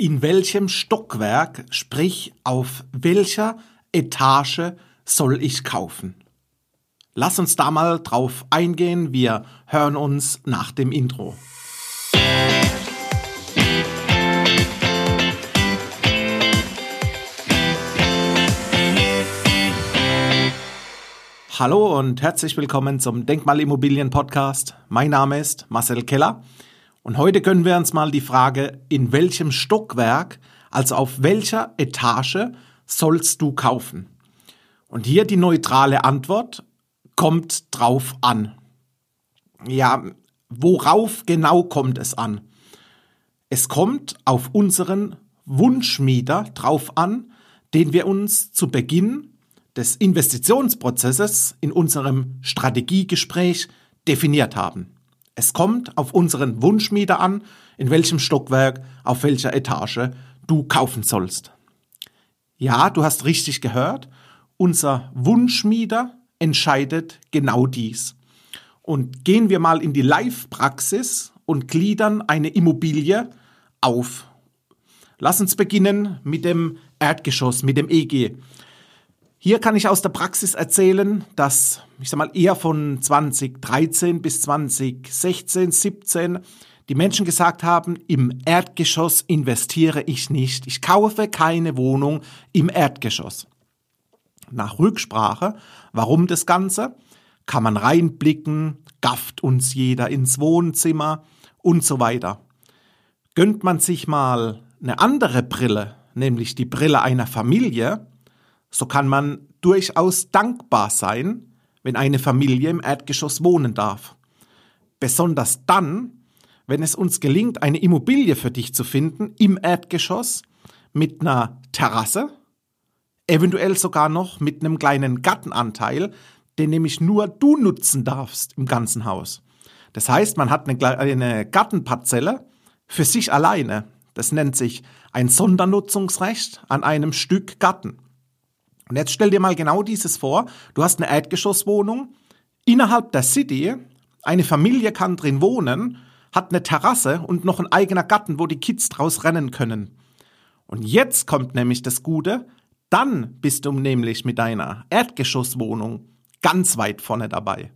in welchem Stockwerk, sprich auf welcher Etage soll ich kaufen? Lass uns da mal drauf eingehen. Wir hören uns nach dem Intro. Hallo und herzlich willkommen zum Denkmalimmobilien Podcast. Mein Name ist Marcel Keller und heute können wir uns mal die Frage, in welchem Stockwerk, also auf welcher Etage sollst du kaufen? Und hier die neutrale Antwort kommt drauf an. Ja, worauf genau kommt es an? Es kommt auf unseren Wunschmieter drauf an, den wir uns zu Beginn des Investitionsprozesses in unserem Strategiegespräch definiert haben. Es kommt auf unseren Wunschmieter an, in welchem Stockwerk, auf welcher Etage du kaufen sollst. Ja, du hast richtig gehört, unser Wunschmieter entscheidet genau dies. Und gehen wir mal in die Live-Praxis und gliedern eine Immobilie auf. Lass uns beginnen mit dem Erdgeschoss, mit dem EG. Hier kann ich aus der Praxis erzählen, dass, ich sag mal, eher von 2013 bis 2016, 17 die Menschen gesagt haben, im Erdgeschoss investiere ich nicht. Ich kaufe keine Wohnung im Erdgeschoss. Nach Rücksprache, warum das Ganze? Kann man reinblicken, gafft uns jeder ins Wohnzimmer und so weiter. Gönnt man sich mal eine andere Brille, nämlich die Brille einer Familie, so kann man durchaus dankbar sein, wenn eine Familie im Erdgeschoss wohnen darf. Besonders dann, wenn es uns gelingt, eine Immobilie für dich zu finden im Erdgeschoss mit einer Terrasse, eventuell sogar noch mit einem kleinen Gartenanteil, den nämlich nur du nutzen darfst im ganzen Haus. Das heißt, man hat eine, Gartenparzelle für sich alleine. Das nennt sich ein Sondernutzungsrecht an einem Stück Garten. Und jetzt stell dir mal genau dieses vor. Du hast eine Erdgeschosswohnung innerhalb der City. Eine Familie kann drin wohnen, hat eine Terrasse und noch ein eigener Garten, wo die Kids draus rennen können. Und jetzt kommt nämlich das Gute. Dann bist du nämlich mit deiner Erdgeschosswohnung ganz weit vorne dabei.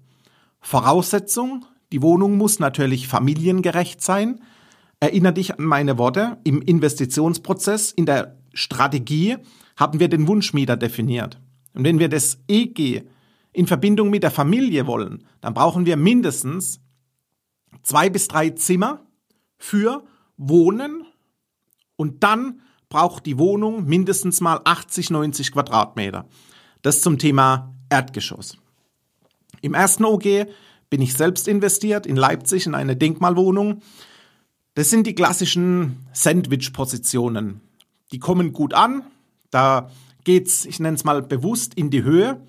Voraussetzung, die Wohnung muss natürlich familiengerecht sein. Erinnere dich an meine Worte. Im Investitionsprozess, in der Strategie haben wir den Wunschmieter definiert. Und wenn wir das EG in Verbindung mit der Familie wollen, dann brauchen wir mindestens zwei bis drei Zimmer für Wohnen und dann braucht die Wohnung mindestens mal 80, 90 Quadratmeter. Das zum Thema Erdgeschoss. Im ersten OG bin ich selbst investiert in Leipzig in eine Denkmalwohnung. Das sind die klassischen Sandwich-Positionen. Die kommen gut an, da geht's, ich nenne es mal bewusst, in die Höhe.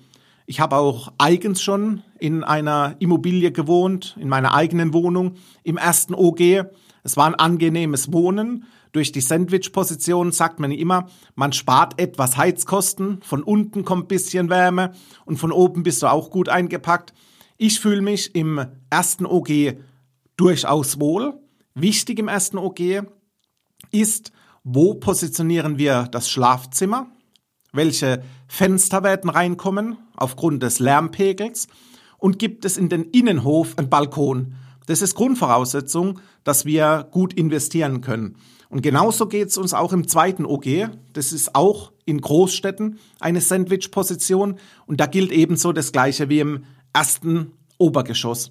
Ich habe auch eigens schon in einer Immobilie gewohnt, in meiner eigenen Wohnung, im ersten OG. Es war ein angenehmes Wohnen. Durch die Sandwich-Position sagt man immer, man spart etwas Heizkosten. Von unten kommt ein bisschen Wärme und von oben bist du auch gut eingepackt. Ich fühle mich im ersten OG durchaus wohl. Wichtig im ersten OG ist, wo positionieren wir das Schlafzimmer? Welche Fenster werden reinkommen aufgrund des Lärmpegels? Und gibt es in den Innenhof einen Balkon? Das ist Grundvoraussetzung, dass wir gut investieren können. Und genauso geht es uns auch im zweiten OG. Das ist auch in Großstädten eine Sandwich-Position. Und da gilt ebenso das Gleiche wie im ersten Obergeschoss.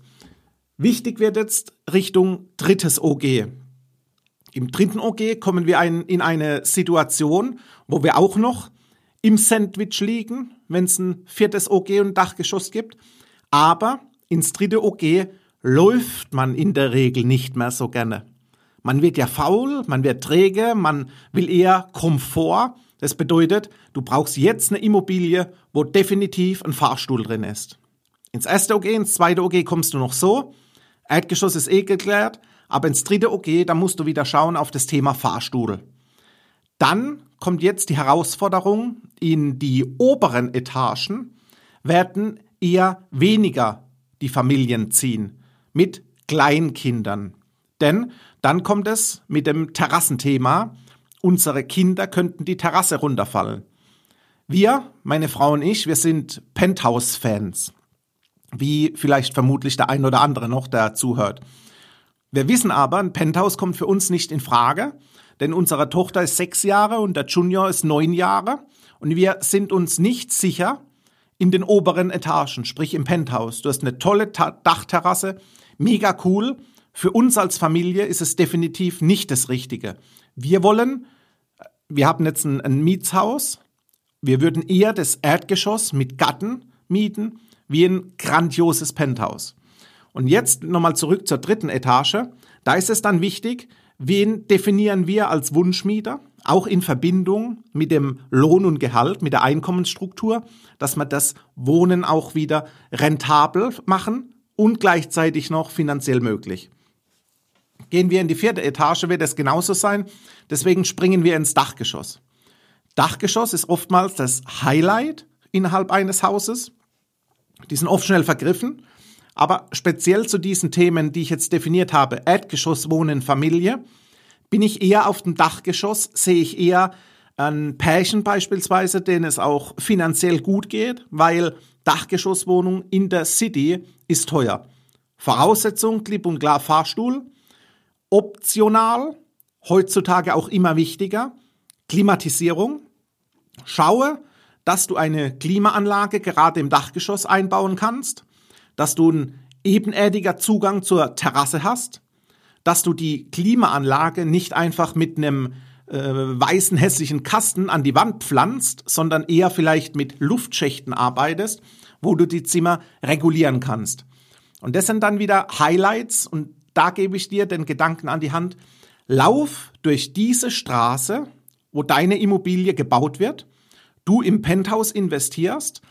Wichtig wird jetzt Richtung drittes OG. Im dritten OG kommen wir ein, in eine Situation, wo wir auch noch im Sandwich liegen, wenn es ein viertes OG und Dachgeschoss gibt. Aber ins dritte OG läuft man in der Regel nicht mehr so gerne. Man wird ja faul, man wird träge, man will eher Komfort. Das bedeutet, du brauchst jetzt eine Immobilie, wo definitiv ein Fahrstuhl drin ist. Ins erste OG, ins zweite OG kommst du noch so. Erdgeschoss ist eh geklärt. Aber ins dritte OG, da musst du wieder schauen auf das Thema Fahrstuhl. Dann kommt jetzt die Herausforderung, in die oberen Etagen werden eher weniger die Familien ziehen mit Kleinkindern. Denn dann kommt es mit dem Terrassenthema unsere Kinder könnten die Terrasse runterfallen. Wir, meine Frau und ich, wir sind Penthouse-Fans. Wie vielleicht vermutlich der ein oder andere noch, der zuhört. Wir wissen aber, ein Penthouse kommt für uns nicht in Frage, denn unsere Tochter ist sechs Jahre und der Junior ist neun Jahre und wir sind uns nicht sicher in den oberen Etagen, sprich im Penthouse. Du hast eine tolle Ta Dachterrasse, mega cool. Für uns als Familie ist es definitiv nicht das Richtige. Wir wollen, wir haben jetzt ein, ein Mietshaus, wir würden eher das Erdgeschoss mit Gatten mieten, wie ein grandioses Penthouse. Und jetzt nochmal zurück zur dritten Etage. Da ist es dann wichtig, wen definieren wir als Wunschmieter, auch in Verbindung mit dem Lohn und Gehalt, mit der Einkommensstruktur, dass wir das Wohnen auch wieder rentabel machen und gleichzeitig noch finanziell möglich. Gehen wir in die vierte Etage, wird es genauso sein. Deswegen springen wir ins Dachgeschoss. Dachgeschoss ist oftmals das Highlight innerhalb eines Hauses. Die sind oft schnell vergriffen. Aber speziell zu diesen Themen, die ich jetzt definiert habe, Erdgeschoss, Wohnen, Familie, bin ich eher auf dem Dachgeschoss, sehe ich eher ein Pärchen beispielsweise, denen es auch finanziell gut geht, weil Dachgeschosswohnung in der City ist teuer. Voraussetzung, klipp und klar Fahrstuhl. Optional, heutzutage auch immer wichtiger, Klimatisierung. Schaue, dass du eine Klimaanlage gerade im Dachgeschoss einbauen kannst, dass du einen ebenerdiger Zugang zur Terrasse hast, dass du die Klimaanlage nicht einfach mit einem äh, weißen hässlichen Kasten an die Wand pflanzt, sondern eher vielleicht mit Luftschächten arbeitest, wo du die Zimmer regulieren kannst. Und das sind dann wieder Highlights und da gebe ich dir den Gedanken an die Hand. Lauf durch diese Straße wo deine Immobilie gebaut wird, du im Penthouse investierst,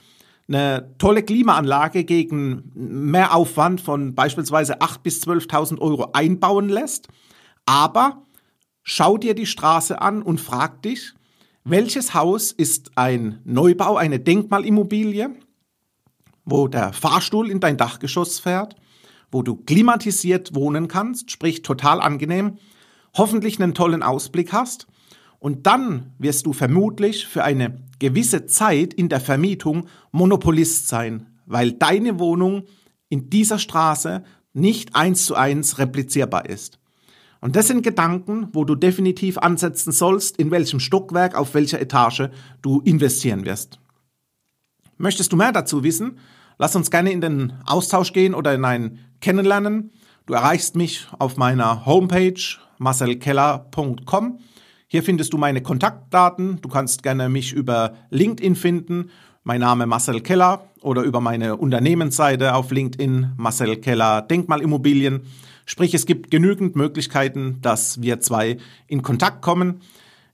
eine tolle Klimaanlage gegen mehr Aufwand von beispielsweise 8.000 bis 12.000 Euro einbauen lässt, aber schau dir die Straße an und frag dich, welches Haus ist ein Neubau, eine Denkmalimmobilie, wo der Fahrstuhl in dein Dachgeschoss fährt, wo du klimatisiert wohnen kannst, sprich total angenehm, hoffentlich einen tollen Ausblick hast und dann wirst du vermutlich für eine gewisse Zeit in der Vermietung Monopolist sein, weil deine Wohnung in dieser Straße nicht eins zu eins replizierbar ist. Und das sind Gedanken, wo du definitiv ansetzen sollst, in welchem Stockwerk, auf welcher Etage du investieren wirst. Möchtest du mehr dazu wissen? Lass uns gerne in den Austausch gehen oder in ein Kennenlernen. Du erreichst mich auf meiner Homepage marcelkeller.com. Hier findest du meine Kontaktdaten. Du kannst gerne mich über LinkedIn finden. Mein Name Marcel Keller oder über meine Unternehmensseite auf LinkedIn Marcel Keller Denkmalimmobilien. Sprich, es gibt genügend Möglichkeiten, dass wir zwei in Kontakt kommen.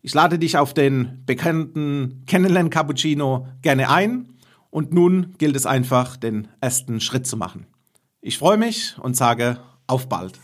Ich lade dich auf den bekannten Kennenlern Cappuccino gerne ein und nun gilt es einfach, den ersten Schritt zu machen. Ich freue mich und sage auf bald.